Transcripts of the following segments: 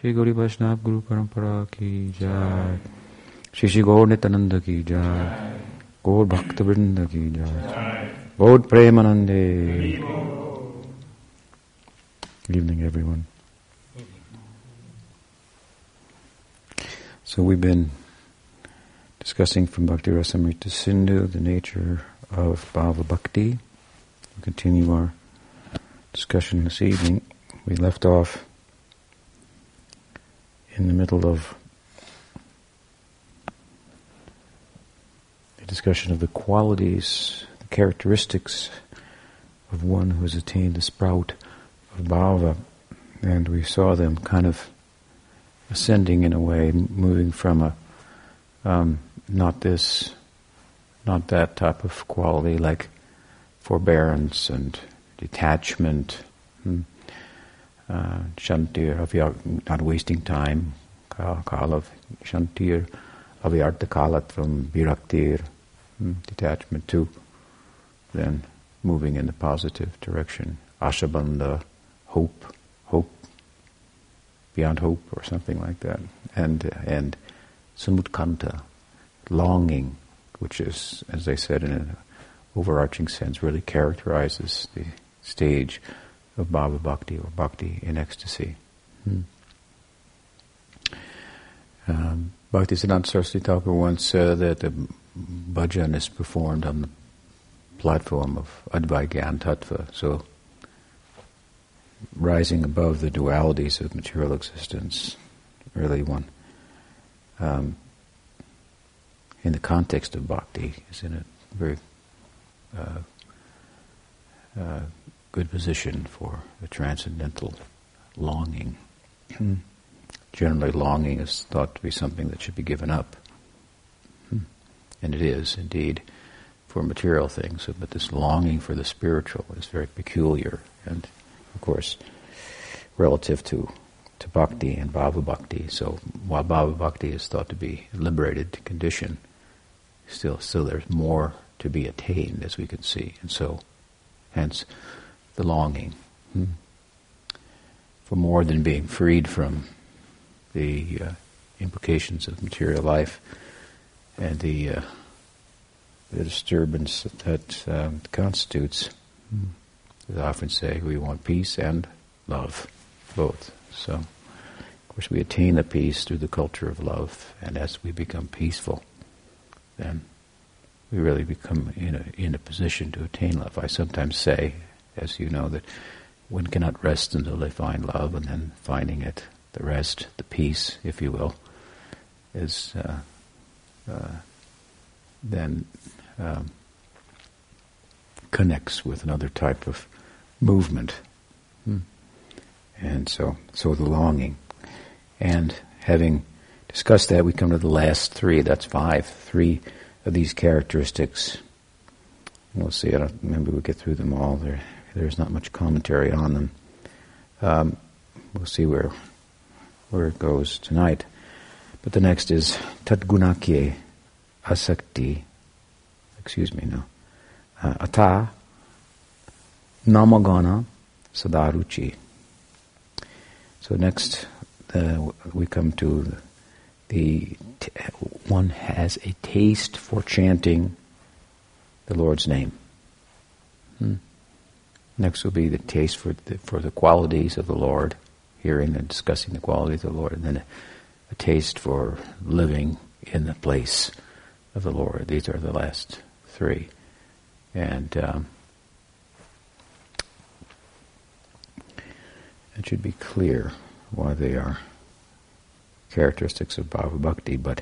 श्री गौरी वैष्णव गुरु परंपरा की जय श्री श्री गौर नित्यानंद की जय गौर भक्त वृंद की जय गौर प्रेमानंदे evening everyone so we've been discussing from Bhakti Rasamrita Sindhu the nature of Bhava Bhakti. We'll continue our discussion this evening. We left off in the middle of the discussion of the qualities, the characteristics of one who has attained the sprout of bhava, and we saw them kind of ascending in a way, moving from a um, not this, not that type of quality like forbearance and detachment. Hmm uh, shantir, not wasting time, kala shantir, avyartha kalat from viraktir, hmm, detachment to then moving in the positive direction, ashabandha, hope, hope, beyond hope or something like that, and and samutkanta, longing, which is, as I said in an overarching sense, really characterizes the stage of Bhava Bhakti or Bhakti in ecstasy. Hmm. Um, Bhaktisiddhanta Saraswati Thakur once said that the bhajan is performed on the platform of Advai Gyan Tattva, so rising above the dualities of material existence, really one, um, in the context of bhakti, is in a very uh, uh, good position for a transcendental longing. Generally, longing is thought to be something that should be given up. And it is, indeed, for material things. But this longing for the spiritual is very peculiar. And, of course, relative to, to bhakti and bhava bhakti. So, while bhava bhakti is thought to be a liberated condition, still, still there's more to be attained, as we can see. And so, hence, the longing hmm, for more than being freed from the uh, implications of material life and the uh, the disturbance that um, constitutes. Hmm. As I often say, we want peace and love, both. So, of course, we attain the peace through the culture of love, and as we become peaceful, then we really become in a in a position to attain love. I sometimes say, as you know, that one cannot rest until they find love, and then finding it, the rest, the peace, if you will, is uh, uh, then um, connects with another type of movement, hmm. and so so the longing, and having discussed that, we come to the last three. That's five, three of these characteristics. We'll see. I don't remember we'll get through them all. There there's not much commentary on them. Um, we'll see where where it goes tonight. But the next is Tadgunakye Asakti. Excuse me, no. Uh, ata Namagana Sadaruchi. So next uh, we come to the, t- one has a taste for chanting the Lord's name. Hmm. Next will be the taste for the, for the qualities of the Lord, hearing and discussing the qualities of the Lord, and then a, a taste for living in the place of the Lord. These are the last three. And um, it should be clear why they are characteristics of Bhava Bhakti, but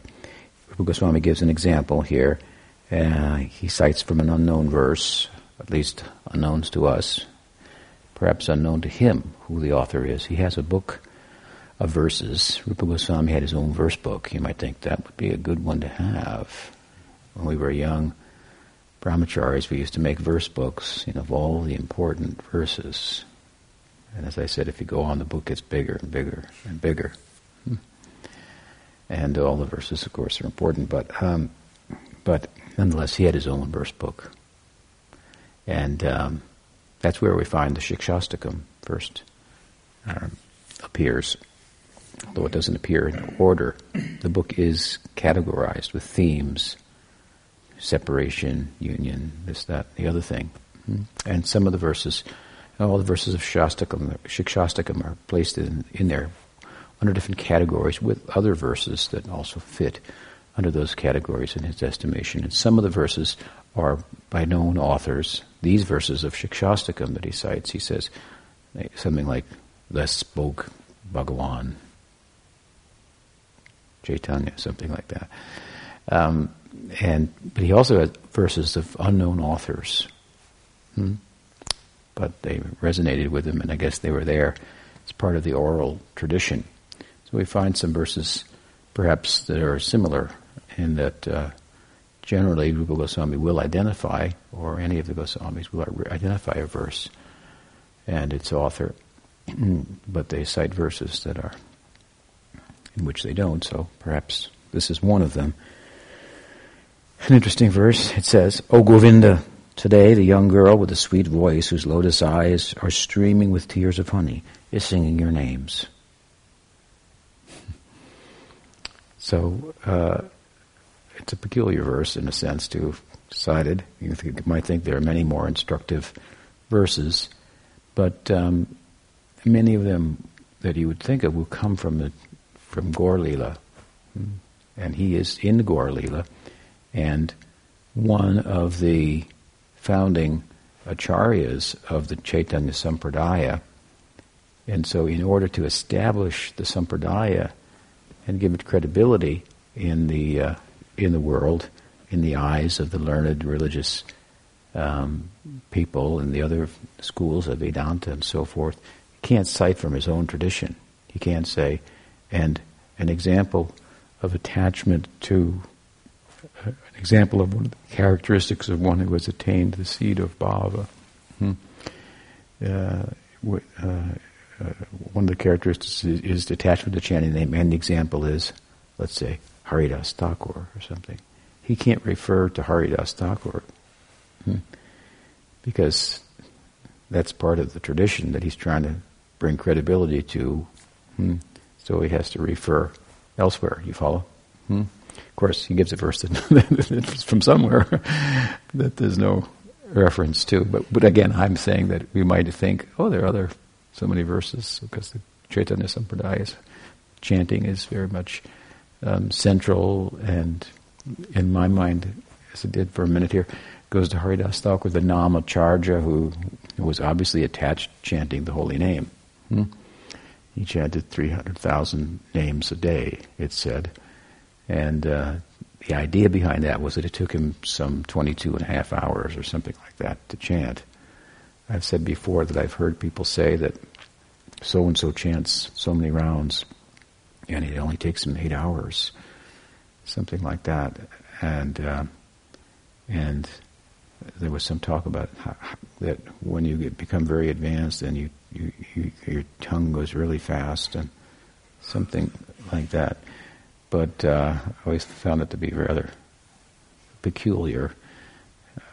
Rupa Goswami gives an example here. Uh, he cites from an unknown verse at least unknowns to us, perhaps unknown to him who the author is. He has a book of verses. Rupa Goswami had his own verse book. You might think that would be a good one to have. When we were young brahmacharis, we used to make verse books you know, of all the important verses. And as I said, if you go on, the book gets bigger and bigger and bigger. And all the verses, of course, are important, but um, but nonetheless, he had his own verse book. And um, that's where we find the Shikshastakam first uh, appears, though it doesn't appear in order, the book is categorized with themes separation, union, this, that, the other thing. And some of the verses, all the verses of Shastakam, Shikshastakam are placed in, in there under different categories with other verses that also fit under those categories in his estimation. And some of the verses are by known authors. These verses of Shikshastakam that he cites, he says something like, Thus spoke Bhagawan, Chaitanya, something like that. Um, and but he also has verses of unknown authors. Hmm? But they resonated with him, and I guess they were there as part of the oral tradition. So we find some verses, perhaps that are similar in that uh, generally Rupa Goswami will identify, or any of the Goswamis will identify a verse and its author, but they cite verses that are in which they don't. So perhaps this is one of them. An interesting verse. It says, "O Govinda." Today, the young girl with the sweet voice, whose lotus eyes are streaming with tears of honey, is singing your names. So, uh, it's a peculiar verse in a sense to have decided. You, you might think there are many more instructive verses, but um, many of them that you would think of will come from the from Gaur Lila, and he is in Gaur and one of the founding acharyas of the Chaitanya Sampradaya. And so, in order to establish the Sampradaya and give it credibility in the uh, in the world, in the eyes of the learned religious um, people and the other schools of Vedanta and so forth. He can't cite from his own tradition. He can't say, and an example of attachment to, uh, an example of one of the characteristics of one who has attained the seed of bhava. Hmm. Uh, uh, uh, one of the characteristics is, is attachment to chanting name, and the example is, let's say, Haridas Thakur or something. He can't refer to Haridas Thakur hmm, because that's part of the tradition that he's trying to bring credibility to. Hmm, so he has to refer elsewhere. You follow? Hmm? Of course, he gives a verse from somewhere that there's no reference to. But but again, I'm saying that we might think, oh, there are other so many verses because the Chaitanya Sampradaya chanting is very much um, central and in my mind, as it did for a minute here, goes to Haridas Thakur, the Namacharya, who who was obviously attached chanting the holy name. Hmm? He chanted 300,000 names a day, it said. And uh, the idea behind that was that it took him some 22 and a half hours or something like that to chant. I've said before that I've heard people say that so and so chants so many rounds and it only takes him eight hours, something like that. And uh, and there was some talk about how, that when you get, become very advanced and you, you, you, your tongue goes really fast and something like that. But uh, I always found it to be rather peculiar,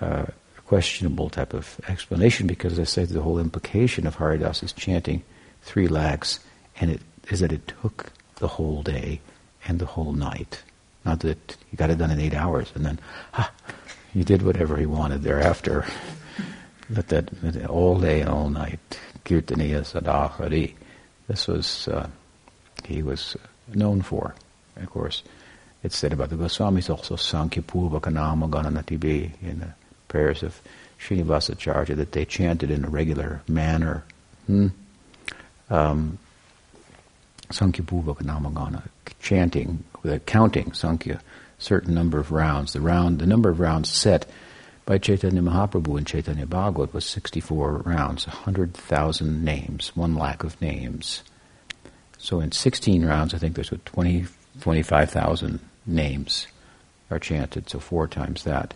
uh, questionable type of explanation because I say the whole implication of Haridas is chanting three lakhs, and it is that it took the whole day and the whole night. Not that he got it done in eight hours and then, ah, he did whatever he wanted thereafter. but that, that, all day and all night, kirtaniya sadahari, this was, uh, he was known for. of course, it's said about the Goswamis also, Sankhya Purvaka Nama Gananatibe, in the prayers of Srinivasacharya, that they chanted in a regular manner. Hmm? Um, Sankhya Purvaka Namagana, chanting, counting Sankhya, certain number of rounds. The round, the number of rounds set by Chaitanya Mahaprabhu and Chaitanya Bhagavat was 64 rounds, 100,000 names, one lakh of names. So in 16 rounds, I think there's 20, 25,000 names are chanted, so four times that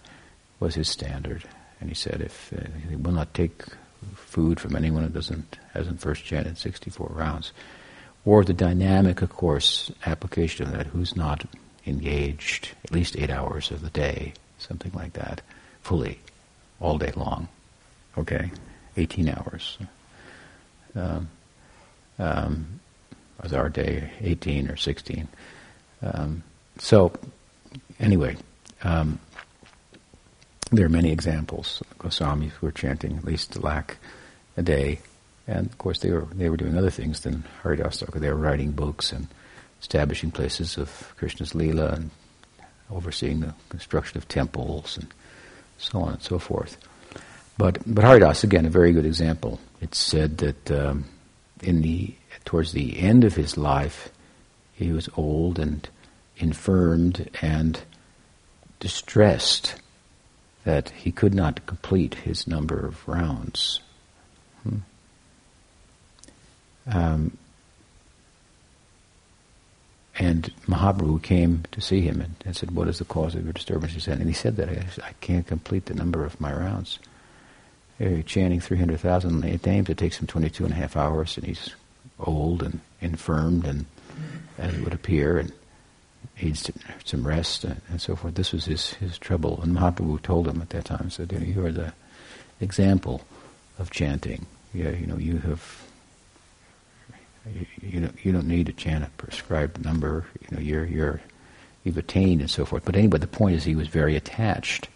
was his standard. And he said, if uh, he will not take food from anyone who doesn't hasn't first chanted 64 rounds or the dynamic, of course, application of that, who's not engaged at least eight hours of the day, something like that, fully, all day long. Okay? 18 hours. Um, um, as our day, 18 or 16. Um, so, anyway, um, there are many examples. Goswamis who were chanting at least a a day, and of course they were they were doing other things than Haridas. They were writing books and establishing places of Krishna's lila and overseeing the construction of temples and so on and so forth. But but Haridas again a very good example. It's said that um, in the towards the end of his life, he was old and infirmed and distressed that he could not complete his number of rounds. Hmm. Um, and Mahaprabhu came to see him and, and, said, What is the cause of your disturbance? And he said that I, I can't complete the number of my rounds. You're chanting 300,000 names, it takes him 22 and a half hours, and he's old and infirmed, and as it would appear, and needs some rest and, and, so forth. This was his, his trouble. And Mahaprabhu told him at that time, said, you are the example of chanting. Yeah, you know, you have you, don't you don't need to chant a prescribed number. You know, you're you're you've attained and so forth. But anyway, the point is he was very attached,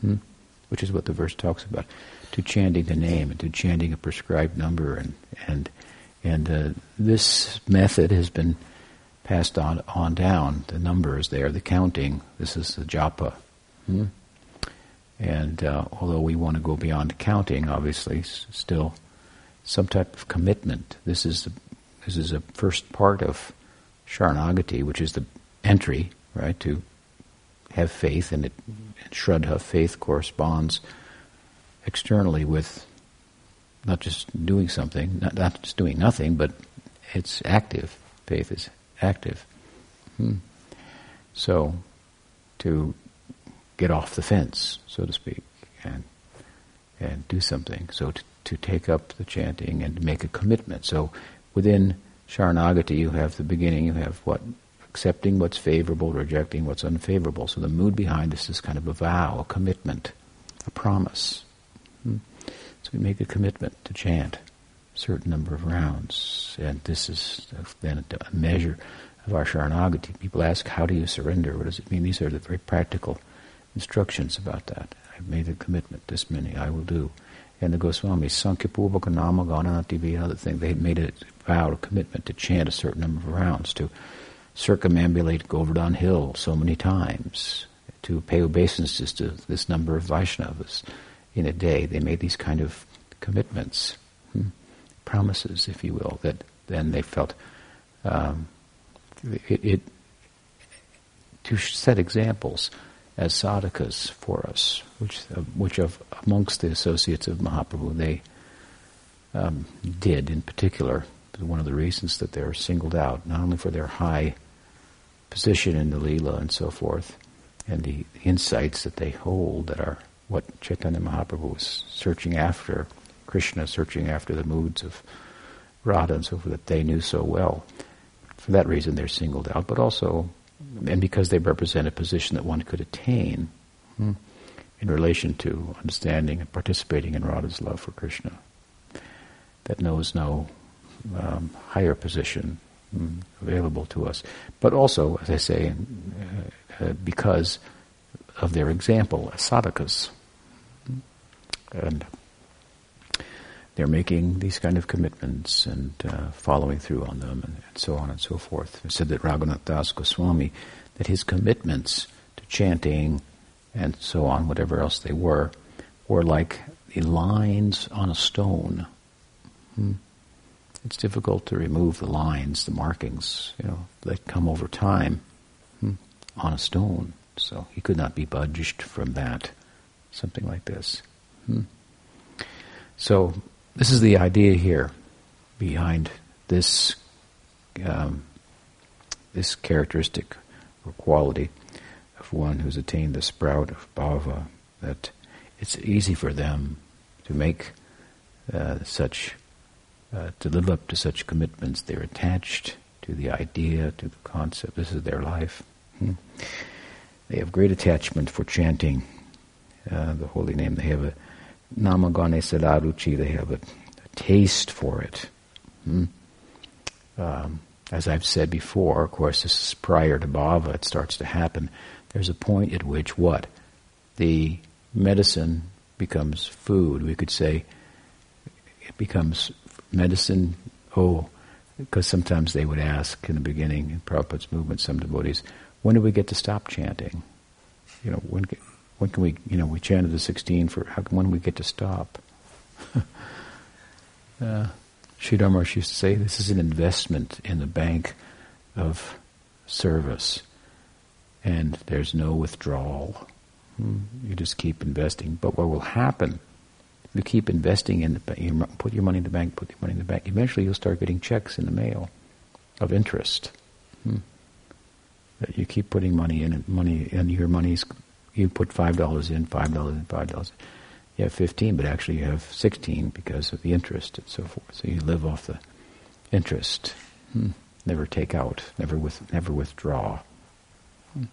hmm? which is what the verse talks about, to chanting the name and to chanting a prescribed number, and and and uh, this method has been passed on on down. The numbers there, the counting. This is the japa. Hmm? And uh, although we want to go beyond counting, obviously, still some type of commitment. This is this is a first part of Sharanagati, which is the entry, right, to have faith, and, it, Shraddha, faith, corresponds externally with not just doing something, not, not just doing nothing, but it's active. Faith is active. Hmm. So, to get off the fence, so to speak, and and do something. So to, to take up the chanting and make a commitment. So within Sharanagati, you have the beginning, you have what? Accepting what's favorable, rejecting what's unfavorable. So the mood behind this is kind of a vow, a commitment, a promise. Hmm? So we make a commitment to chant a certain number of rounds, and this is then a measure of our Sharanagati. People ask, how do you surrender? What does it mean? These are the very practical instructions about that. I've made a commitment, this many I will do. And the Goswamis, Sankhya Nama Gananati another thing, they made a vow, a commitment to chant a certain number of rounds, to circumambulate Govardhan Hill so many times, to pay obeisances to this number of Vaishnavas in a day. They made these kind of commitments, hmm, promises, if you will, that then they felt um, it, it, to set examples as sadhakas for us, which which of amongst the associates of Mahaprabhu they um, did in particular. One of the reasons that they're singled out, not only for their high position in the lila and so forth, and the insights that they hold that are what Chaitanya Mahaprabhu was searching after, Krishna searching after the moods of Radha and so forth that they knew so well. For that reason, they're singled out, but also and because they represent a position that one could attain hmm, in relation to understanding and participating in Radha's love for Krishna, that knows no um, higher position hmm, available to us. But also, as I say, uh, uh, because of their example as sadhakas. And they're making these kind of commitments and uh, following through on them and, and, so on and so forth. It said that Raghunath Das Goswami, that his commitments to chanting and so on, whatever else they were, were like the lines on a stone. Hmm. It's difficult to remove the lines, the markings, you know, that come over time hmm, on a stone. So he could not be budged from that. Something like this. Hmm. So this is the idea here behind this um, this characteristic or quality of one who's attained the sprout of bhava that it's easy for them to make uh, such uh, to live up to such commitments. They're attached to the idea, to the concept. This is their life. Hmm. They have great attachment for chanting uh, the holy name. They have a namagane sadaruchi, they have a, a, taste for it. Hmm? um, as I've said before, of course, this is prior to bhava, it starts to happen. There's a point at which what? The medicine becomes food. We could say it becomes medicine. Oh, because sometimes they would ask in the beginning in Prabhupada's movement, some devotees, when do we get to stop chanting? You know, when when can we? You know, we chanted the sixteen for how? When we get to stop? uh, Sridhar Maharaj used to say, this is an investment in the bank of service, and there's no withdrawal. Hmm, you just keep investing. But what will happen you keep investing in the bank, you put your money in the bank, put your money in the bank, eventually you'll start getting checks in the mail of interest. Hmm. That you keep putting money in, and money, and your money's, you put five dollars in, five dollars in, five dollars you have 15, but actually you have 16 because of the interest and so forth. So you live off the interest. Hmm. Never take out, never with, never withdraw. Hmm.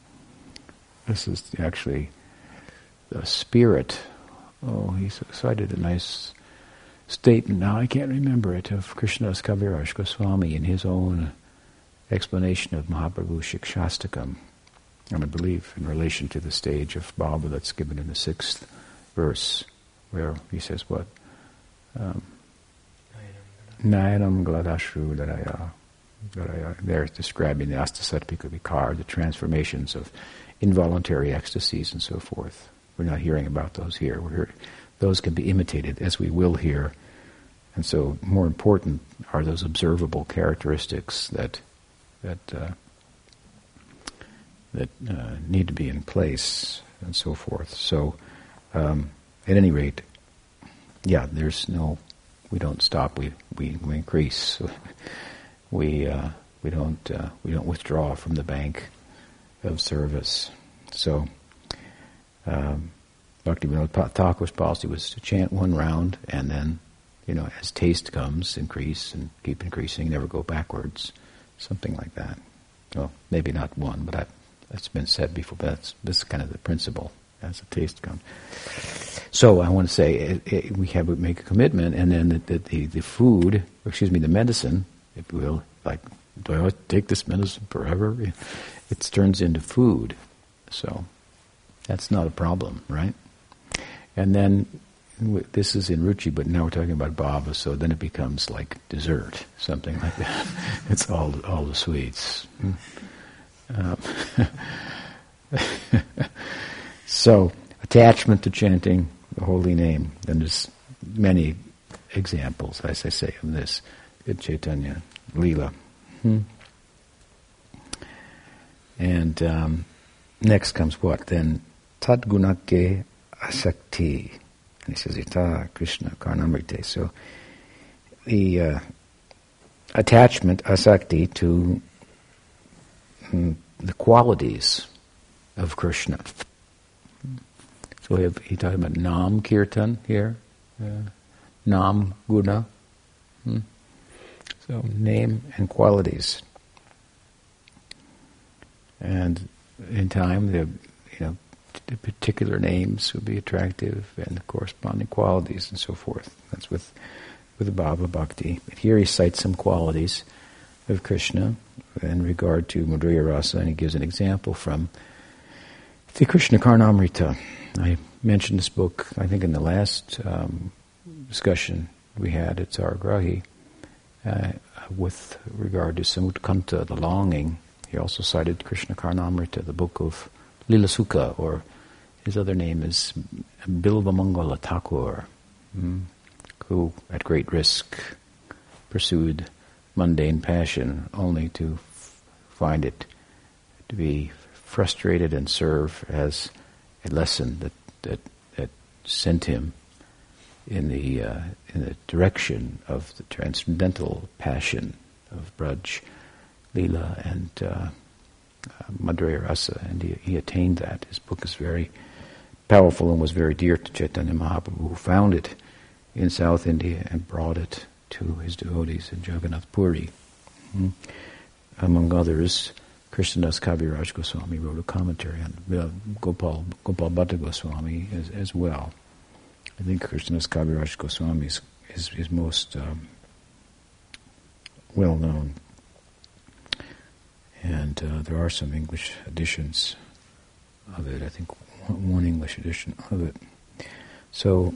This is actually the spirit. Oh, he cited a nice statement. Now I can't remember it of Krishnadas Kaviraj Goswami in his own explanation of Mahaprabhu Shikshastakam, and I believe in relation to the stage of Bhava that's given in the sixth verse, where he says what? Um, Nayanam Gladashru Daraya. There it's describing the Astasatvika Vikar, the transformations of involuntary ecstasies and so forth. We're not hearing about those here. Those can be imitated, as we will here. And so, more important are those observable characteristics that that uh, that uh, need to be in place, and so forth. So, um, at any rate, yeah, there's no, we don't stop. We we, we increase. we uh, we don't uh, we don't withdraw from the bank of service. So, um, Bhaktivinoda Thakur's policy was to chant one round and then, you know, as taste comes, increase and keep increasing, never go backwards, something like that. Well, maybe not one, but I've, that's been said before. But that's this is kind of the principle as the taste comes. So I want to say it, it, we have to make a commitment, and then the, the, the, food, excuse me, the medicine, if you will, like, do I take this medicine forever? It turns into food. So that's not a problem, right? And then this is in Ruchi, but now we're talking about bhava, so then it becomes like dessert, something like that. it's all all the sweets. Um, so attachment to chanting the holy name, and there's many examples, as I say, of this Chaitanya Leela. Hmm. And um, next comes what? Then Tadgunake Asakti. And he says, Ita Krishna Karnamrite. So the uh, attachment, asakti, to mm, the qualities of Krishna. So we have, he talking about Nam Kirtan here, uh, Nam Guna. Hmm? So name and qualities. And in time, the the particular names would be attractive and the corresponding qualities and so forth. That's with with the Bhava Bhakti. But here he cites some qualities of Krishna in regard to Madhurya Rasa, and he gives an example from the Krishna Karnamrita. I mentioned this book, I think, in the last um, discussion we had at Saragrahi uh, with regard to Samutkanta, the longing. He also cited Krishna Karnamrita, the book of Lila Shuka, or his other name is Bilva Mangala Thakur, mm, who, at great risk, pursued mundane passion only to f- find it to be frustrated and serve as a lesson that that, that sent him in the uh, in the direction of the transcendental passion of Braj, Leela, and uh, Madhurya Rasa, and he, he attained that. His book is very powerful and was very dear to Chaitanya Mahaprabhu, who found it in South India and brought it to his devotees in Jagannath Puri. Mm. Among others, Krishnadas Kaviraj Goswami wrote a commentary on uh, Gopal, Gopal Bhatta Goswami as, as well. I think Krishnadas Kaviraj Goswami is, is, is most um, well known And uh, there are some English editions of it. I think one English edition of it. So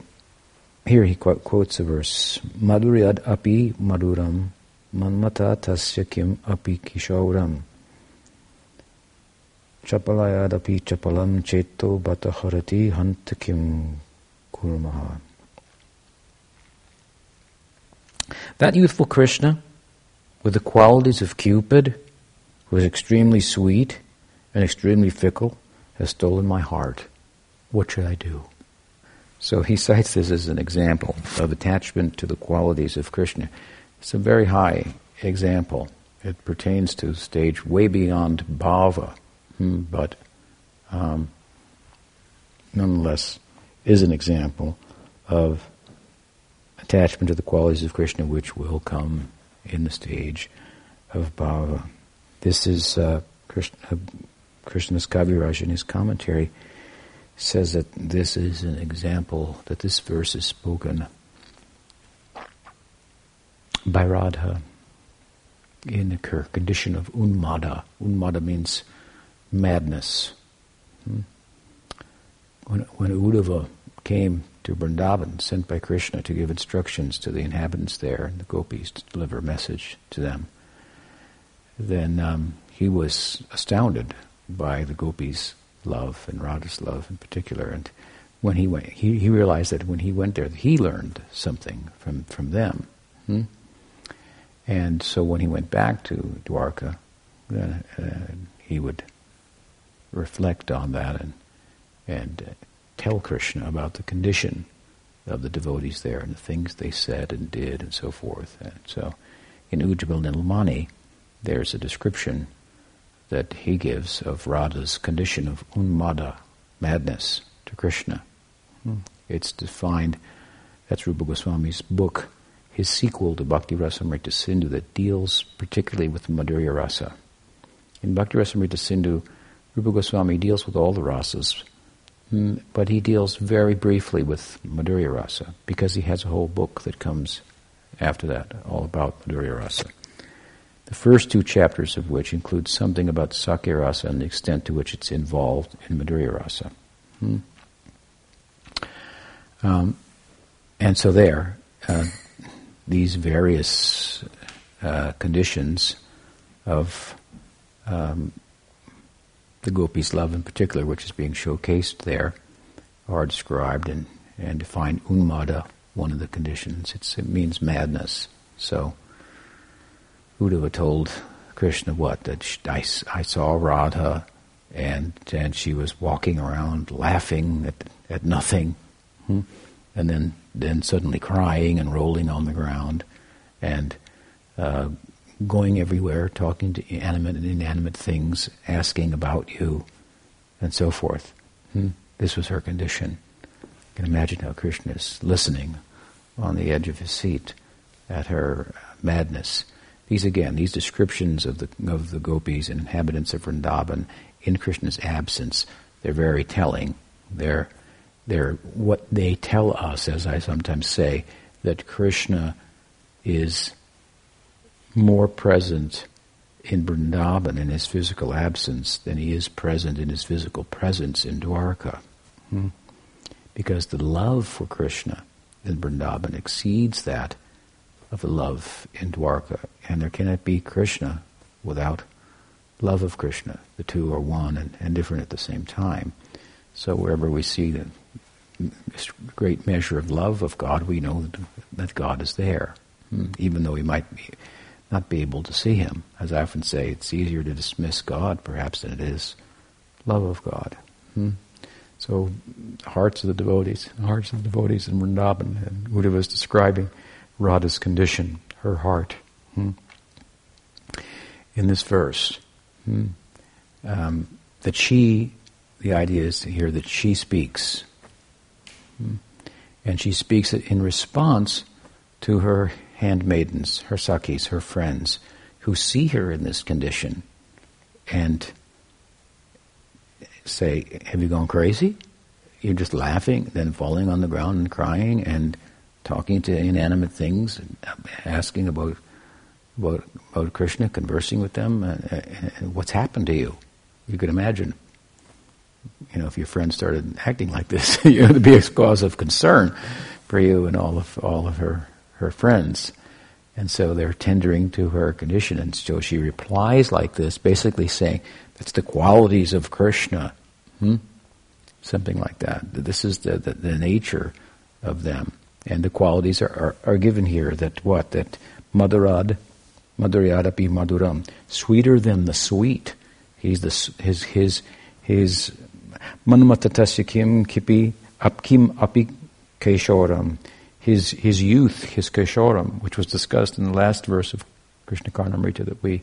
here he qu- quotes a verse: "Maduryad api maduram, manmata tasya kim api kishoram." Chapalayad api chapalam cheto bataharati hantakim kurmaha. That youthful Krishna, with the qualities of Cupid, who is extremely sweet and extremely fickle, has stolen my heart. What should I do? So he cites this as an example of attachment to the qualities of Krishna. It's a very high example. It pertains to a stage way beyond bhava, hmm, but um, nonetheless is an example of attachment to the qualities of Krishna, which will come in the stage of bhava. This is uh, Krishna, uh, Kaviraj in his commentary says that this is an example, that this verse is spoken by Radha in the condition of unmada. Unmada means madness. Hmm? When, when Uddhava came to Vrindavan, sent by Krishna to give instructions to the inhabitants there and the gopis to deliver a message to them, then um, he was astounded by the gopis' love and Radha's love in particular. And when he went, he, he realized that when he went there, he learned something from, from them. Hmm? And so when he went back to Dwarka, then uh, he would reflect on that and and uh, tell Krishna about the condition of the devotees there and the things they said and did and so forth. And so in Ujjabal Nilmani, there's a description that he gives of Radha's condition of unmada, madness, to Krishna. Hmm. It's defined, that's Rupa Goswami's book, his sequel to Bhakti Rasamrita Sindhu that deals particularly with Madhurya Rasa. In Bhakti Rasamrita Sindhu, Rupa Goswami deals with all the rasas, hmm, but he deals very briefly with Madhurya Rasa because he has a whole book that comes after that, all about Madhurya Rasa the first two chapters of which include something about Sakhya Rasa and the extent to which it's involved in Madhurya Rasa. Hmm? Um, and so there, uh, these various uh, conditions of um, the gopis' love in particular, which is being showcased there, are described and, and defined. Unmada, one of the conditions. It's, it means madness. So Uddhava told Krishna what? That I, I saw Radha and, and she was walking around laughing at, at nothing. Hmm? And then, then suddenly crying and rolling on the ground and uh, going everywhere, talking to animate and inanimate things, asking about you, and so forth. Hmm? This was her condition. You can imagine how Krishna is listening on the edge of his seat at her madness. These again, these descriptions of the of the gopis and inhabitants of Vrindavan in Krishna's absence, they're very telling. They're they're what they tell us, as I sometimes say, that Krishna is more present in Vrindavan in his physical absence than he is present in his physical presence in Dwarka. Hmm? Because the love for Krishna in Vrindavan exceeds that of love in Dwarka. And there cannot be Krishna without love of Krishna. The two are one and, and different at the same time. So wherever we see the great measure of love of God, we know that God is there, hmm. even though we might be, not be able to see Him. As I often say, it's easier to dismiss God, perhaps, than it is love of God. Hmm. So, hearts of the devotees, hearts of the devotees in Vrindavan, and Uddhava was describing Radha's condition, her heart. Hmm? In this verse, hmm? um, that she, the idea is here that she speaks. Hmm? And she speaks it in response to her handmaidens, her sakhis, her friends, who see her in this condition and say, Have you gone crazy? You're just laughing, then falling on the ground and crying and talking to inanimate things, uh, asking about about, about Krishna, conversing with them, and, and what's happened to you. You could imagine, you know, if your friend started acting like this, you know, to be a cause of concern for you and all of all of her her friends. And so they're tendering to her condition, and so she replies like this, basically saying, "That's the qualities of Krishna." Hmm? Something like that. This is the, the, the nature of them. And the qualities are, are, are given here that what? That madhurad, madhuryadapi madhuram, sweeter than the sweet. He's the, his, his, his, manmatatasya kim kipi apkim api keshoram. His, his youth, his keshoram, which was discussed in the last verse of Krishna Karnamrita that we,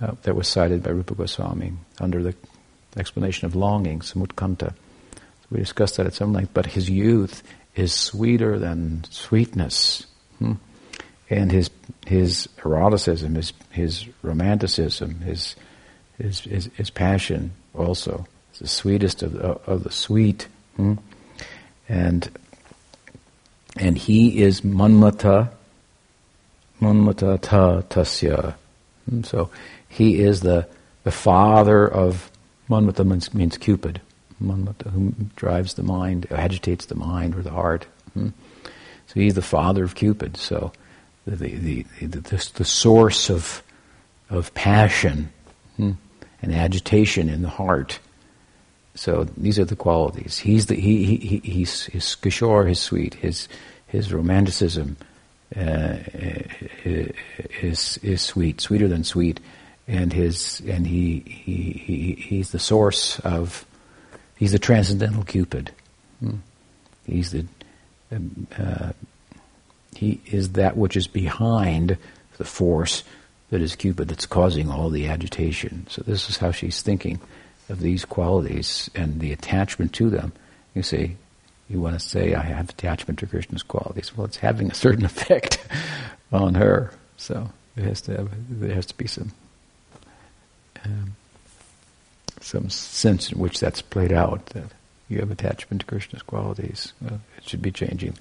uh, that was cited by Rupa Goswami under the explanation of longing, samutkanta. We discussed that at some length, but his youth is sweeter than sweetness. Hmm? And his his eroticism, his his romanticism, his his his, his passion also is the sweetest of the, of the sweet. Hmm? And and he is manmata manmata ta tasya. Hmm? So he is the the father of manmata means, means Cupid who drives the mind, agitates the mind or the heart. Hmm? So he's the father of Cupid. So the the the, the, the source of of passion hmm? and agitation in the heart. So these are the qualities. He's the he he, he's his kishore, his sweet, his his romanticism uh, is is sweet, sweeter than sweet, and his and he he, he he's the source of He's the transcendental Cupid. Hmm. He's the uh, he is that which is behind the force that is Cupid that's causing all the agitation. So this is how she's thinking of these qualities and the attachment to them. You say, you want to say, I have attachment to Krishna's qualities. Well, it's having a certain effect on her. So it has to have, there has to be some um, some sense in which that's played out, that you have attachment to Krishna's qualities. Well, it should be changing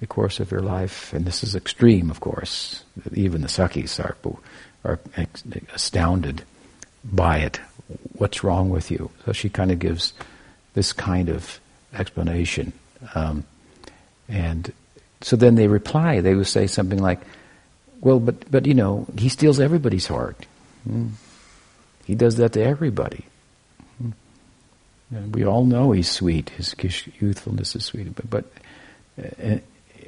the course of your life. And this is extreme, of course. Even the Sakhis are, are astounded by it. What's wrong with you? So she kind of gives this kind of explanation. Um, and so then they reply. They would say something like, well, but, but you know, he steals everybody's heart. Hmm. He does that to everybody. And we all know he's sweet. His youthfulness is sweet. But, but uh,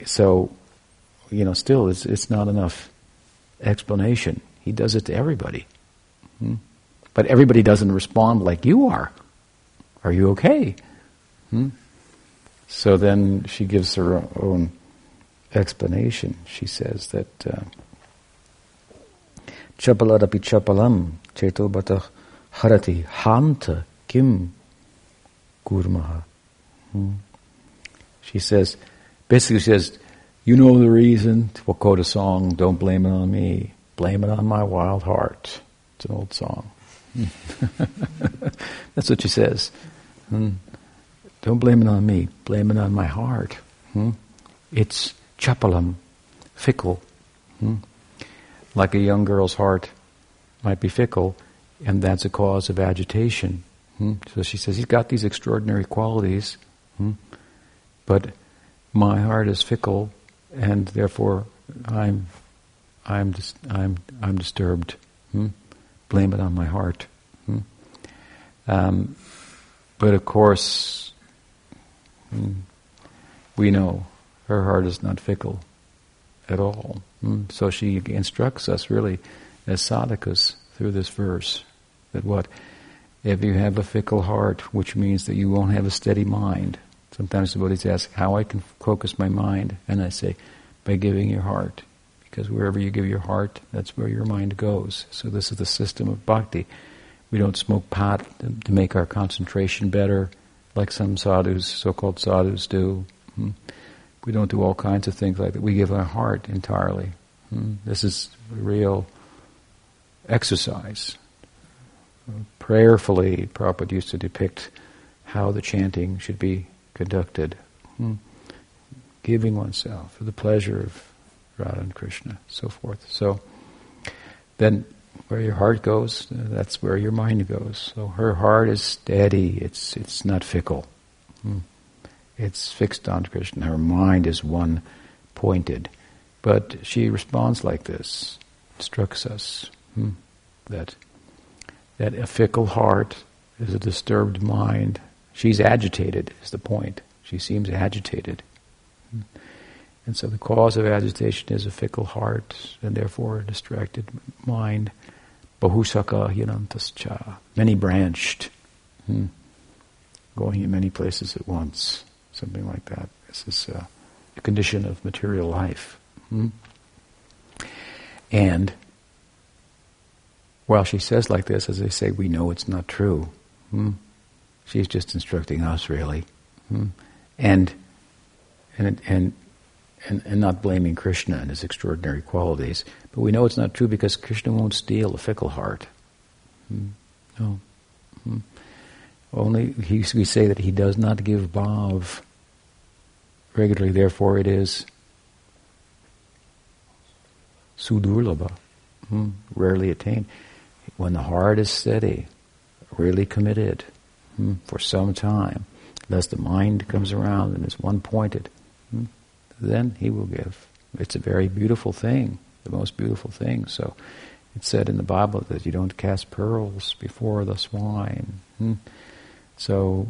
so, you know, still, it's, it's not enough explanation. He does it to everybody. Hmm? But everybody doesn't respond like you are. Are you okay? Hmm? So then she gives her own explanation. She says that uh, Chapaladapi chapalam cheto batah harati hanta kim Gurmaha. Hmm. She says, basically she says, you know the reason. We'll quote a song, don't blame it on me. Blame it on my wild heart. It's an old song. That's what she says. Hmm. Don't blame it on me. Blame it on my heart. Hmm. It's chapalam, fickle. Hmm. Like a young girl's heart might be fickle, and that's a cause of agitation. Hmm? So she says, He's got these extraordinary qualities, hmm? but my heart is fickle, and therefore I'm, I'm, dis- I'm, I'm disturbed. Hmm? Blame it on my heart. Hmm? Um, but of course, hmm, we know her heart is not fickle at all. Hmm? So she instructs us really as sadhakas through this verse that what? If you have a fickle heart, which means that you won't have a steady mind. Sometimes Buddhists ask how I can focus my mind, and I say, by giving your heart. Because wherever you give your heart, that's where your mind goes. So this is the system of bhakti. We don't smoke pot to make our concentration better, like some sadhus, so-called sadhus, do. Hmm. We don't do all kinds of things like that. We give our heart entirely. Hmm. This is real exercise prayerfully, Prabhupada used to depict how the chanting should be conducted. Hmm. Giving oneself for the pleasure of Radha and Krishna, so forth. So, then where your heart goes, that's where your mind goes. So her heart is steady. It's it's not fickle. Hmm. It's fixed on Krishna. Her mind is one pointed. But she responds like this, instructs us hmm, that that a fickle heart is a disturbed mind. She's agitated, is the point. She seems agitated. And so the cause of agitation is a fickle heart and therefore a distracted mind. Bahusaka hirantascha, many branched, hmm. going in many places at once, something like that. This is uh, a condition of material life. Hmm? And while she says like this, as I say, we know it's not true. Hmm? She's just instructing us, really, hmm? and and and and, and not blaming Krishna and his extraordinary qualities. But we know it's not true because Krishna won't steal a fickle heart. Hmm. No. Hmm. Only he, we say that he does not give bhav regularly, therefore it is sudurlabha, hmm. rarely attained. When the heart is steady, really committed hmm, for some time, unless the mind comes around and is one pointed, hmm, then he will give. It's a very beautiful thing, the most beautiful thing. So it's said in the Bible that you don't cast pearls before the swine. Hmm. So,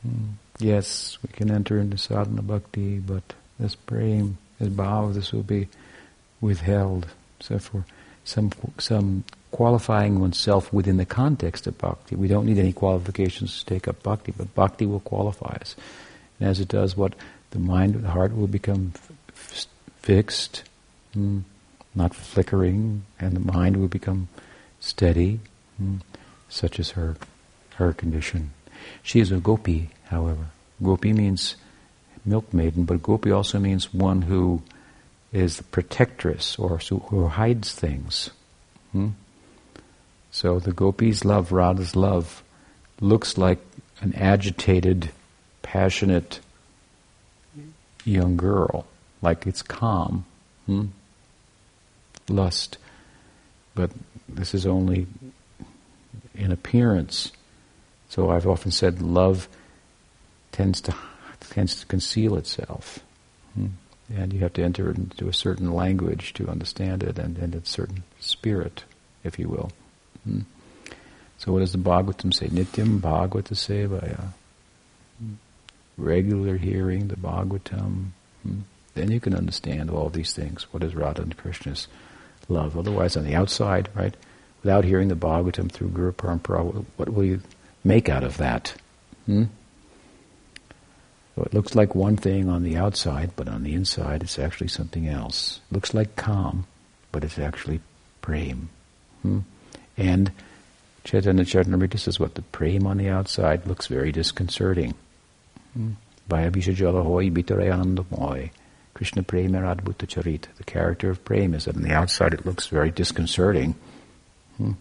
hmm, yes, we can enter into sadhana bhakti, but this prem, this bhav, this will be withheld. So for some some qualifying oneself within the context of bhakti, we don't need any qualifications to take up bhakti, but bhakti will qualify us. And as it does, what the mind, the heart will become f- fixed, mm, not flickering, and the mind will become steady, mm, such as her her condition. She is a gopi, however. Gopi means milkmaiden, but gopi also means one who is the protectress or who hides things. Hmm? So the gopis' love, Radha's love, looks like an agitated, passionate young girl, like it's kam, hmm? lust. But this is only in appearance. So I've often said love tends to tends to conceal itself. Hmm? And you have to enter into a certain language to understand it and, and a certain spirit, if you will. Hmm? So what does the Bhagavatam say? Nityam Bhagavata Sevaya regular hearing the Bhagavatam, hmm, then you can understand all these things. What is Radha and Krishna's love? Otherwise, on the outside, right, without hearing the Bhagavatam through Guru Parampara, what will you make out of that? Hmm? So it looks like one thing on the outside, but on the inside it's actually something else. It looks like kam, but it's actually prem. Hmm? And Chaitanya Charitamrita says what the prem on the outside looks very disconcerting. Vayabhisha Jalahoy Bitarayanandamoy. Krishna Prema Radbhuta Charita. The character of Prema is that on the outside it looks very disconcerting. Hmm.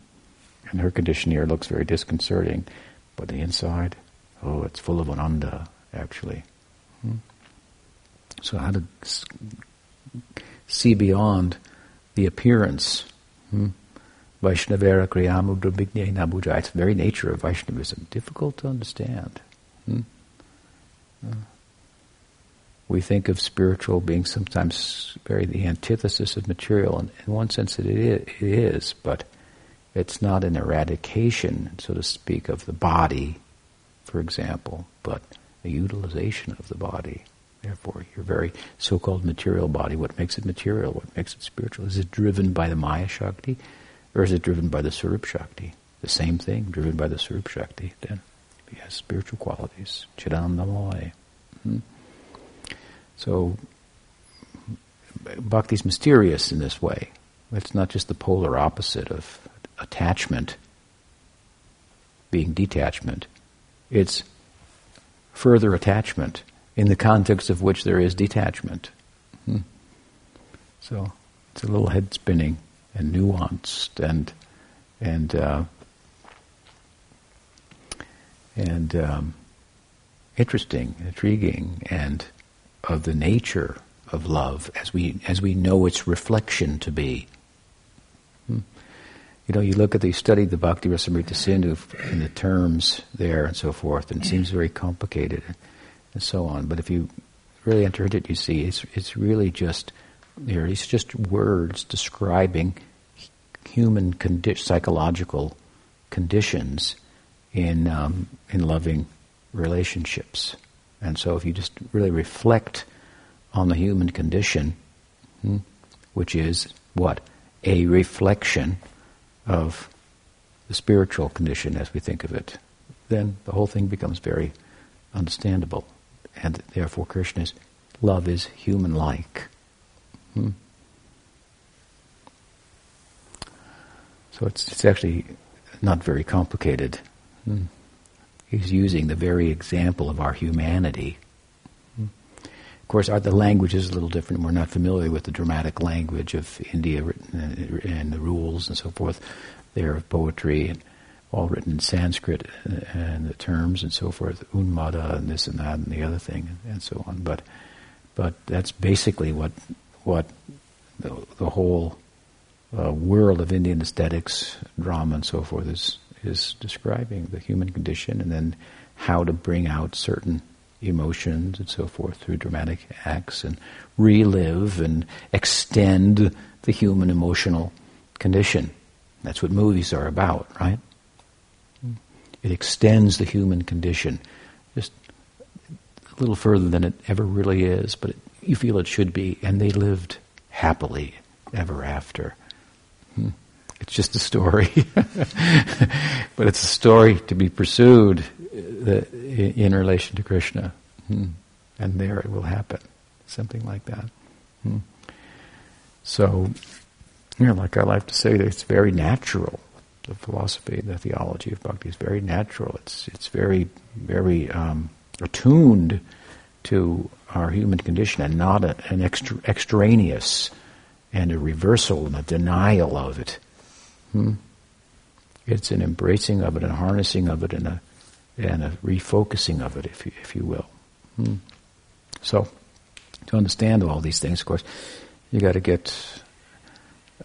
And her condition here looks very disconcerting. But the inside, oh, it's full of ananda, actually. Hmm. So how to see beyond the appearance. Hmm. It's the very nature of Vaishnavism. Difficult to understand. Hmm? we think of spiritual being sometimes very the antithesis of material, and in one sense it is, but it's not an eradication, so to speak, of the body, for example, but a utilization of the body. Therefore, your very so-called material body, what makes it material, what makes it spiritual? Is it driven by the Maya Shakti, or is it driven by the Swarup Shakti? The same thing, driven by the Swarup Shakti. Then he has spiritual qualities. Chidanandamoy. Hmm? So, bhakti is mysterious in this way. It's not just the polar opposite of attachment being detachment. It's further attachment in the context of which there is detachment. Hmm. So it's a little head spinning and nuanced and and uh, and um, interesting, intriguing, and of the nature of love as we as we know its reflection to be. Hmm. you know, you look at the, you study the Bhakti Rasamrita Sindhu and the terms there and so forth, and it seems very complicated and so on. But if you really enter into it, you see it's, it's really just, there, it's just words describing human condi- psychological conditions in, um, in loving relationships. And so if you just really reflect on the human condition, hmm, which is what? A reflection of the spiritual condition as we think of it, then the whole thing becomes very understandable. And therefore, Krishna's love is human like. Hmm? So it's, it's actually not very complicated. Hmm? He's using the very example of our humanity. Hmm? Of course, our, the language is a little different. We're not familiar with the dramatic language of India written, and the rules and so forth there of poetry and all written in Sanskrit and the terms and so forth, unmada and this and that and the other thing and so on. But but that's basically what what the, the whole uh, world of Indian aesthetics, drama, and so forth is is describing the human condition, and then how to bring out certain emotions and so forth through dramatic acts, and relive and extend the human emotional condition. That's what movies are about, right? It extends the human condition just a little further than it ever really is, but it, you feel it should be, and they lived happily ever after. Hmm. It's just a story, but it's a story to be pursued uh, in relation to Krishna. Hmm. And there it will happen, something like that. Hmm. So, you know, like I like to say, it's very natural. The philosophy, the theology of bhakti is very natural. It's it's very very um, attuned to our human condition and not a, an extra, extraneous and a reversal and a denial of it. Hmm? It's an embracing of it, and harnessing of it, and a and a refocusing of it, if you if you will. Hmm. So, to understand all these things, of course, you got to get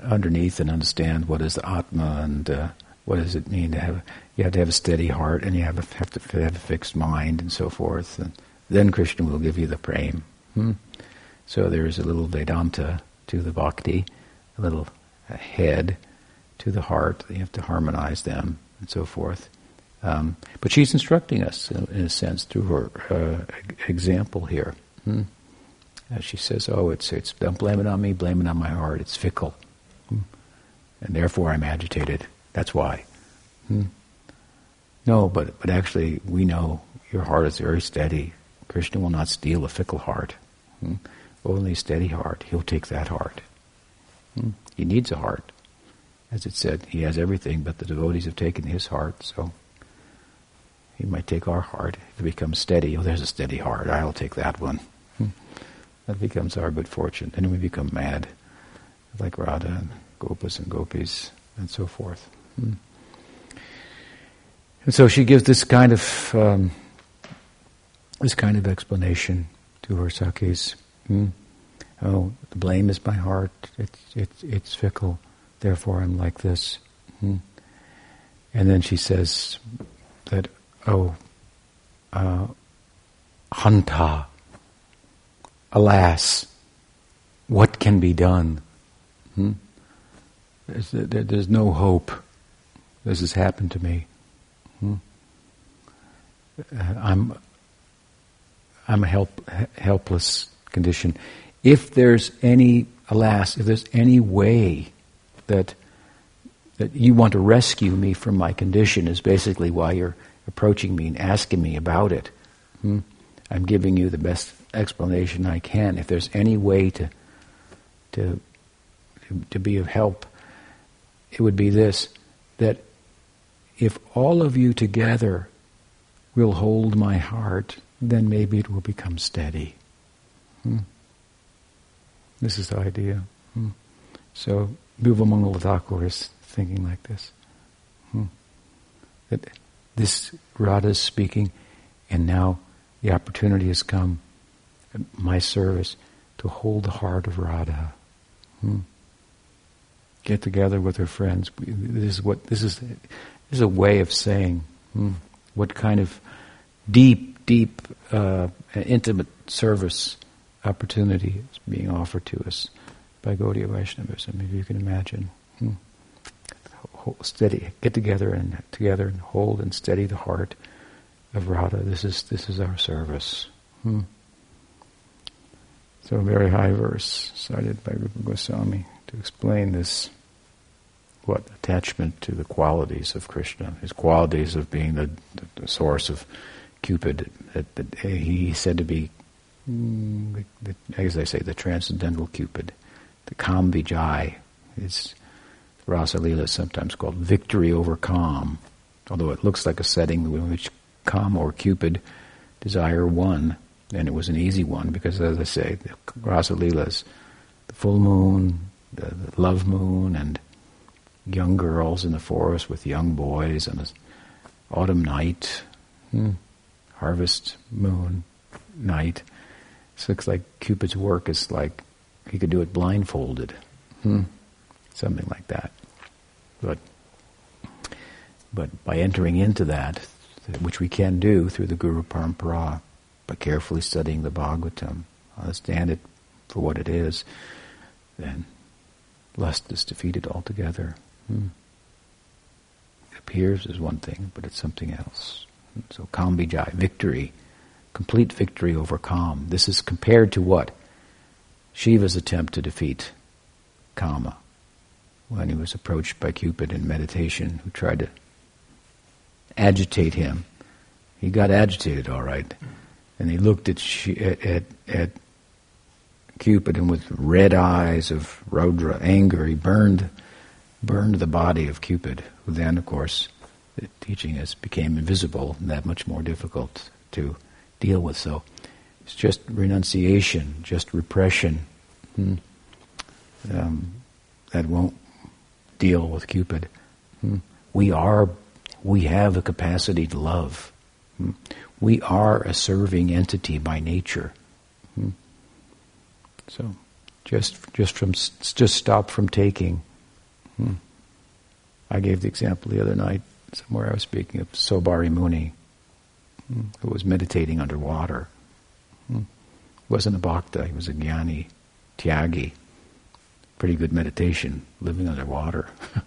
underneath and understand what is the Atma and uh, what does it mean to have. You have to have a steady heart, and you have, a, have to have a fixed mind, and so forth. And then Krishna will give you the prema. Hmm? So there is a little Vedanta to the bhakti, a little head to the heart. You have to harmonize them, and so forth. Um, but she's instructing us, in, a sense, through her uh, example here. Hmm? She says, "Oh, it's it's don't blame it on me, blame it on my heart. It's fickle." and therefore I'm agitated. That's why. Hmm? No, but, but actually, we know your heart is very steady. Krishna will not steal a fickle heart. Hmm? Only a steady heart. He'll take that heart. Hmm? He needs a heart. As it said, he has everything, but the devotees have taken his heart, so he might take our heart. If it becomes steady, oh, there's a steady heart. I'll take that one. Hmm? That becomes our good fortune. Then we become mad, like Radha and gopas and gopis and so forth. Hmm. And so she gives this kind of um, this kind of explanation to her sakhis. Hmm. Oh, the blame is my heart. It's it's it's fickle. Therefore, I'm like this. Hmm. And then she says that oh, uh, hanta. Alas, what can be done? Hmm? There's, there's no hope. This has happened to me. Hmm? Uh, I'm I'm a help, helpless condition. If there's any, alas, if there's any way that that you want to rescue me from my condition, is basically why you're approaching me and asking me about it. Hmm? I'm giving you the best explanation I can. If there's any way to to to be of help, it would be this that if all of you together will hold my heart, then maybe it will become steady. Hmm. This is the idea. Hmm. So, Bilvamangal Thakur is thinking like this. Hmm. That this Radha is speaking, and now the opportunity has come my service to hold the heart of Radha. Hmm. get together with her friends. This is what this is. This is a way of saying hmm, what kind of deep, deep, uh, intimate service opportunity is being offered to us by Gaudiya Vaishnavism. If you can imagine, hmm. steady, get together and together and hold and steady the heart of Radha. This is this is our service. Hmm. So a very high verse cited by Rupa Goswami to explain this what attachment to the qualities of Krishna, his qualities of being the, the, the source of Cupid. That, that he said to be, mm, as I say, the transcendental Cupid, the Kam Vijay. It's Rasa Lila is sometimes called victory over Kam, although it looks like a setting in which Kam or Cupid desire one, and it was an easy one because, as I say, the Rasa Leela's the full moon, the, the love moon, and young girls in the forest with young boys, and an autumn night, hmm, harvest moon night. It looks like Cupid's work is like he could do it blindfolded, hmm, something like that. But but by entering into that, which we can do through the Guru Parampara, by carefully studying the Bhagavatam, understand it for what it is, then lust is defeated altogether. Hmm. It appears as one thing, but it's something else. So Kam Vijay, victory, complete victory over Kam. This is compared to what? Shiva's attempt to defeat Kama when he was approached by Cupid in meditation, who tried to agitate him. He got agitated, all right, and he looked at at, at, Cupid, and with red eyes of Rudra anger, he burned burned the body of Cupid, who then, of course, teaching us became invisible and that much more difficult to deal with. So it's just renunciation, just repression. Hmm. Um, that won't deal with Cupid. Hmm. We are, we have the capacity to love. Hmm. We are a serving entity by nature. Hmm. So, just just from just stop from taking. Hmm. I gave the example the other night somewhere I was speaking of Saubhari Muni, hmm, who was meditating underwater. Hmm. wasn't a bhakta; he was a jnani, tyagi. Pretty good meditation, living underwater.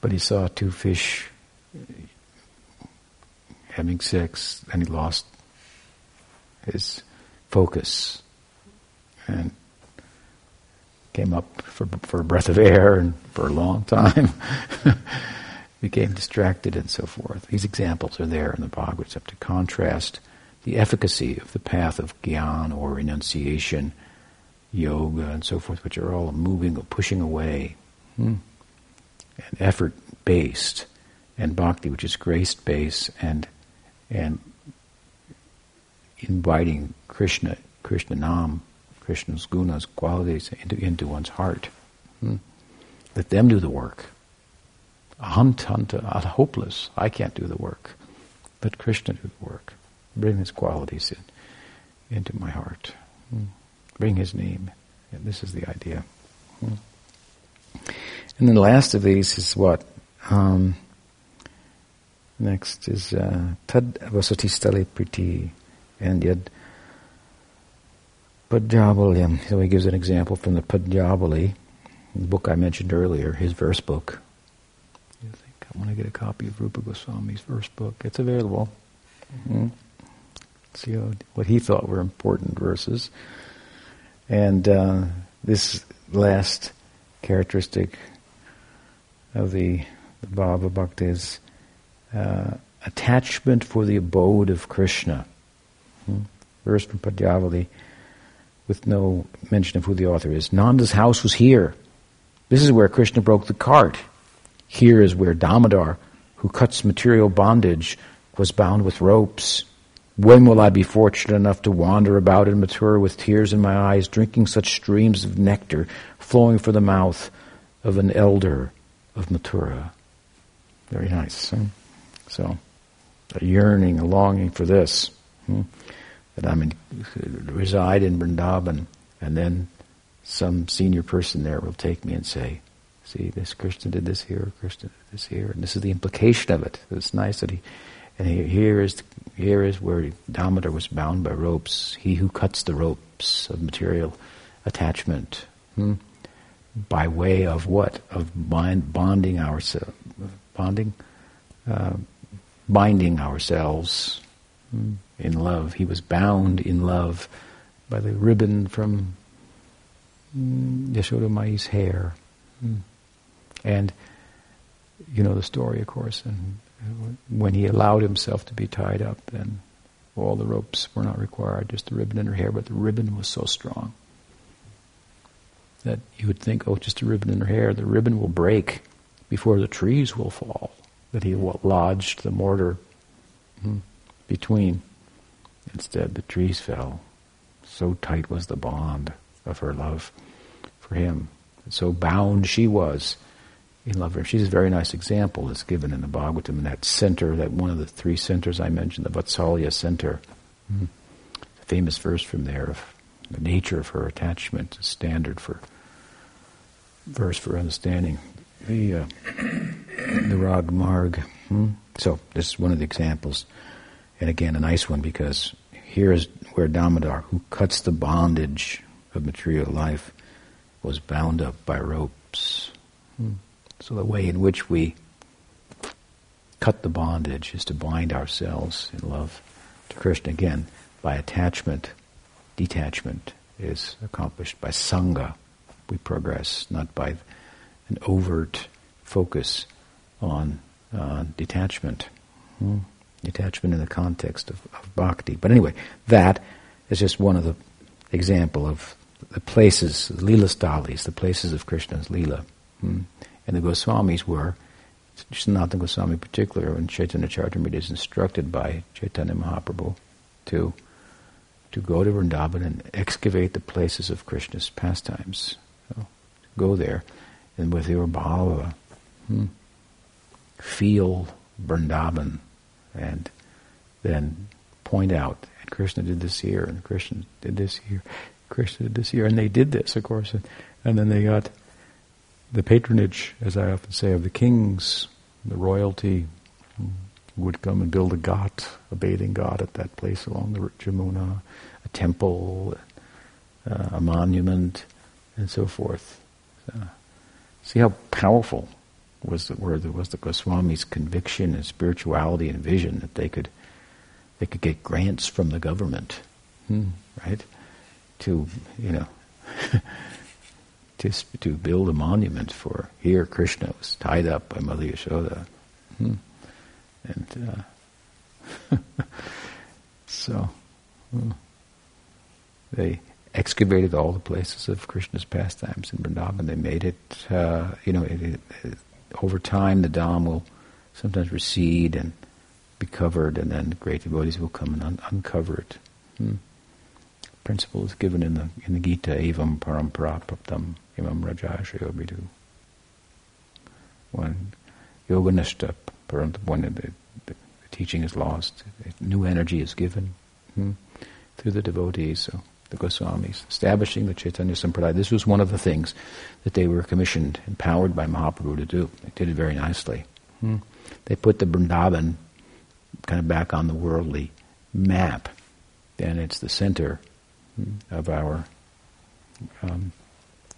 but he saw two fish having sex, and he lost his focus and came up for, for a breath of air and for a long time became distracted and so forth. These examples are there in the Bhagavatam to contrast the efficacy of the path of gyan or renunciation, yoga and so forth, which are all moving or pushing away, hmm? and effort based, and bhakti, which is grace based and and inviting Krishna, Krishna Nam, Krishna's gunas, qualities into, into one's heart. Hmm? Let them do the work. Aham tanta, hopeless. I can't do the work. Let Krishna do the work. Bring his qualities in, into my heart. Hmm? Bring his name. This is the idea. Hmm? And then the last of these is what? Um, Next is uh, Tad Vasati Sthale Priti and Yad Padyavalyam. So he gives an example from the Padyavali, the book I mentioned earlier, his verse book. I want to get a copy of Rupa Goswami's verse book. It's available. Mm-hmm. See what he thought were important verses. And uh, this last characteristic of the, the Bhava Bhakti is uh, attachment for the abode of Krishna. Hmm? Verse from Padyavali with no mention of who the author is. Nanda's house was here. This is where Krishna broke the cart. Here is where Damodar, who cuts material bondage, was bound with ropes. When will I be fortunate enough to wander about in Mathura with tears in my eyes, drinking such streams of nectar flowing from the mouth of an elder of Mathura? Very nice. So, a yearning, a longing for this. Hmm? That I'm in, reside in Vrindavan, and then some senior person there will take me and say, See, this Krishna did this here, Krishna did this here, and this is the implication of it. It's nice that he, and here is here is where Damodar was bound by ropes. He who cuts the ropes of material attachment, hmm? by way of what? Of bind, bonding ourselves, bonding, uh, binding ourselves hmm? in love. He was bound in love by the ribbon from mm, Yashoda Mai's hair. Mm. And you know the story, of course. And when he allowed himself to be tied up, then all the ropes were not required, just the ribbon in her hair. But the ribbon was so strong that you would think, oh, just a ribbon in her hair. The ribbon will break before the trees will fall. That he lodged the mortar mm, between. Instead, the trees fell. So tight was the bond of her love for him. So bound she was in love with him. She's a very nice example that's given in the Bhagavatam in that center, that one of the three centers I mentioned, the Vatsalya center. Mm-hmm. The famous verse from there of the nature of her attachment, standard for verse for understanding the uh, the Rag Marg. Hmm? So this is one of the examples, and again a nice one because here is where Damodar, who cuts the bondage of material life, was bound up by ropes. Hmm. So the way in which we cut the bondage is to bind ourselves in love to Krishna. Again, by attachment, detachment is accomplished by sangha. We progress, not by an overt focus on uh, detachment. Hmm attachment in the context of, of bhakti. But anyway, that is just one of the example of the places, the Leela Stalis, the places of Krishna's Leela. Hmm? And the Goswamis were, Sanatana Goswami in particular, when Chaitanya Charitamrita is instructed by Chaitanya Mahaprabhu to to go to Vrindavan and excavate the places of Krishna's pastimes. So, go there and with your bhava, hmm, feel Vrindavan, and then point out, and Krishna did this here, and Krishna did this here, Krishna did this here, and they did this, of course, and, and then they got the patronage, as I often say, of the kings, the royalty would come and build a ghat, a bathing ghat at that place along the Jamuna, a temple, uh, a monument, and so forth. Uh, see how powerful was the, where there was the Goswami's conviction and spirituality and vision that they could they could get grants from the government, hmm, right? To you know to to build a monument for here Krishna was tied up by Mother Yashoda, hmm. and uh, so hmm, they excavated all the places of Krishna's pastimes in Vrindavan. They made it, uh, you know, it, it, over time the dham will sometimes recede and be covered, and then great devotees will come and un- uncover it. Hmm. Principle is given in the in the Gita, evam parampara praptam imam rajarshayo vidu. When yoganishta, when the, the, the, teaching is lost, new energy is given hmm, through the devotees. So the Goswamis, establishing the Chaitanya Sampradaya. This was one of the things that they were commissioned, empowered by Mahaprabhu to do. They did it very nicely. Hmm. They put the Vrindavan kind of back on the worldly map, and it's the center of our um,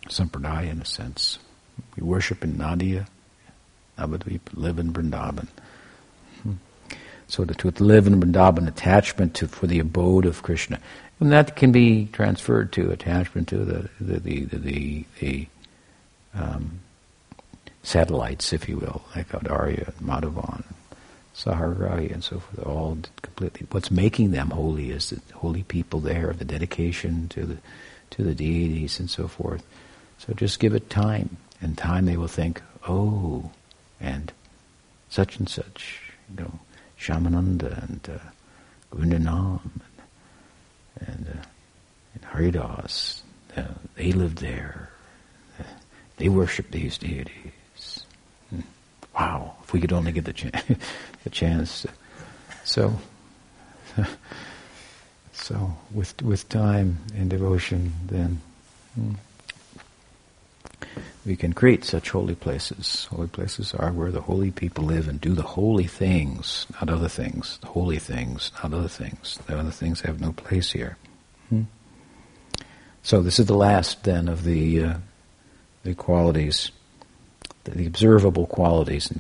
Sampradaya in a sense. We worship in Nadia, but we live in Vrindavan. Hmm. So to, to live in Vrindavan, attachment to, for the abode of Krishna. And that can be transferred to attachment to the the the the, the, the um, satellites, if you will, like Audarya, and Madhavan, Sahagrahī, and so forth. All completely. What's making them holy is the holy people there, the dedication to the to the deities, and so forth. So just give it time, and time they will think, oh, and such and such, you know, Shyamananda and uh, Vrindanam and, uh, and Haridas, uh, they lived there. Uh, they worshiped these deities. Wow! If we could only get the, ch- the chance. So, so with with time and devotion, then hmm, we can create such holy places. Holy places are where the holy people live and do the holy things, not other things. The holy things, not other things. The other things have no place here. Hmm? So this is the last then of the uh, the qualities, the, observable qualities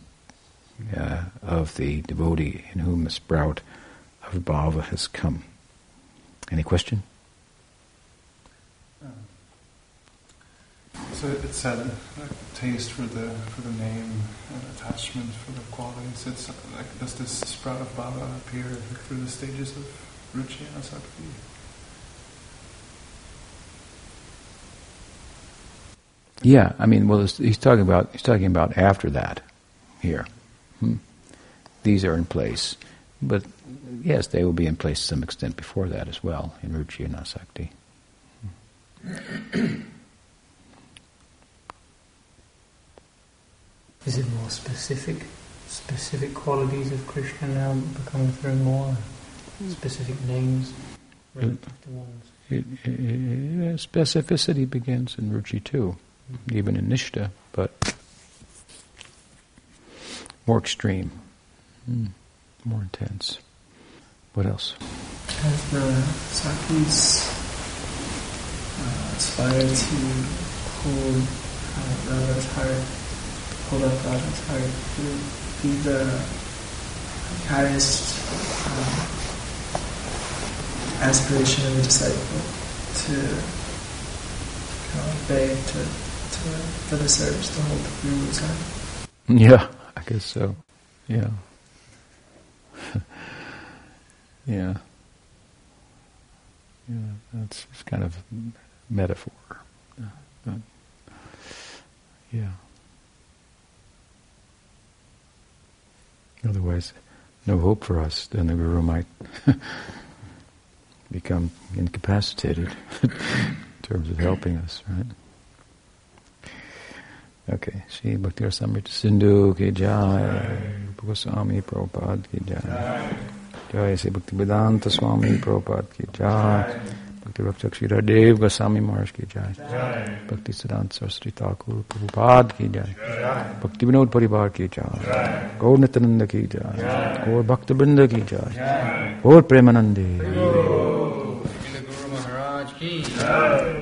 uh, of the devotee in whom the sprout of bhava has come. Any question? So it said uh, taste for the for the name and attachment for the qualities. It's like does this sprout of bhava appear through the stages of ruchi and asakti? Yeah, I mean, well, he's talking about he's talking about after that, here. Hmm. These are in place, but yes, they will be in place to some extent before that as well in ruchi and asakti. Is it more specific, specific qualities of Krishna now becoming through more specific names relative to ones? It, it, specificity begins in ruchi too. Even in nishta, but more extreme, mm, more intense. What else? Has the Sakhis uh, aspired to hold uh, Radha's heart hold up God's heart to be the highest um, aspiration of a disciple to to, to for the service to hold the Guru's heart. Yeah, I guess so. Yeah. yeah. Yeah, that's kind of metaphor. Uh, yeah. Otherwise, no hope for us. Then the Guru might become incapacitated in terms of helping us, right? Okay, Shri Bhakti Rasamrita Sindhu ki jai, Goswami Prabhupada ki jai, jai Shri Bhakti Vedanta Swami Prabhupada ki jai, Bhakti Rakshak Shri Dev Goswami Maharaj ki jai. Bhakti Siddhanta Saraswati Thakur Prabhupada ki jai. Bhakti Vinod Parivar ki jai. Gaur Nityananda ki jai. Gaur Bhakti Brinda ki jai. Gaur Premanande. Guru Maharaj ki jai.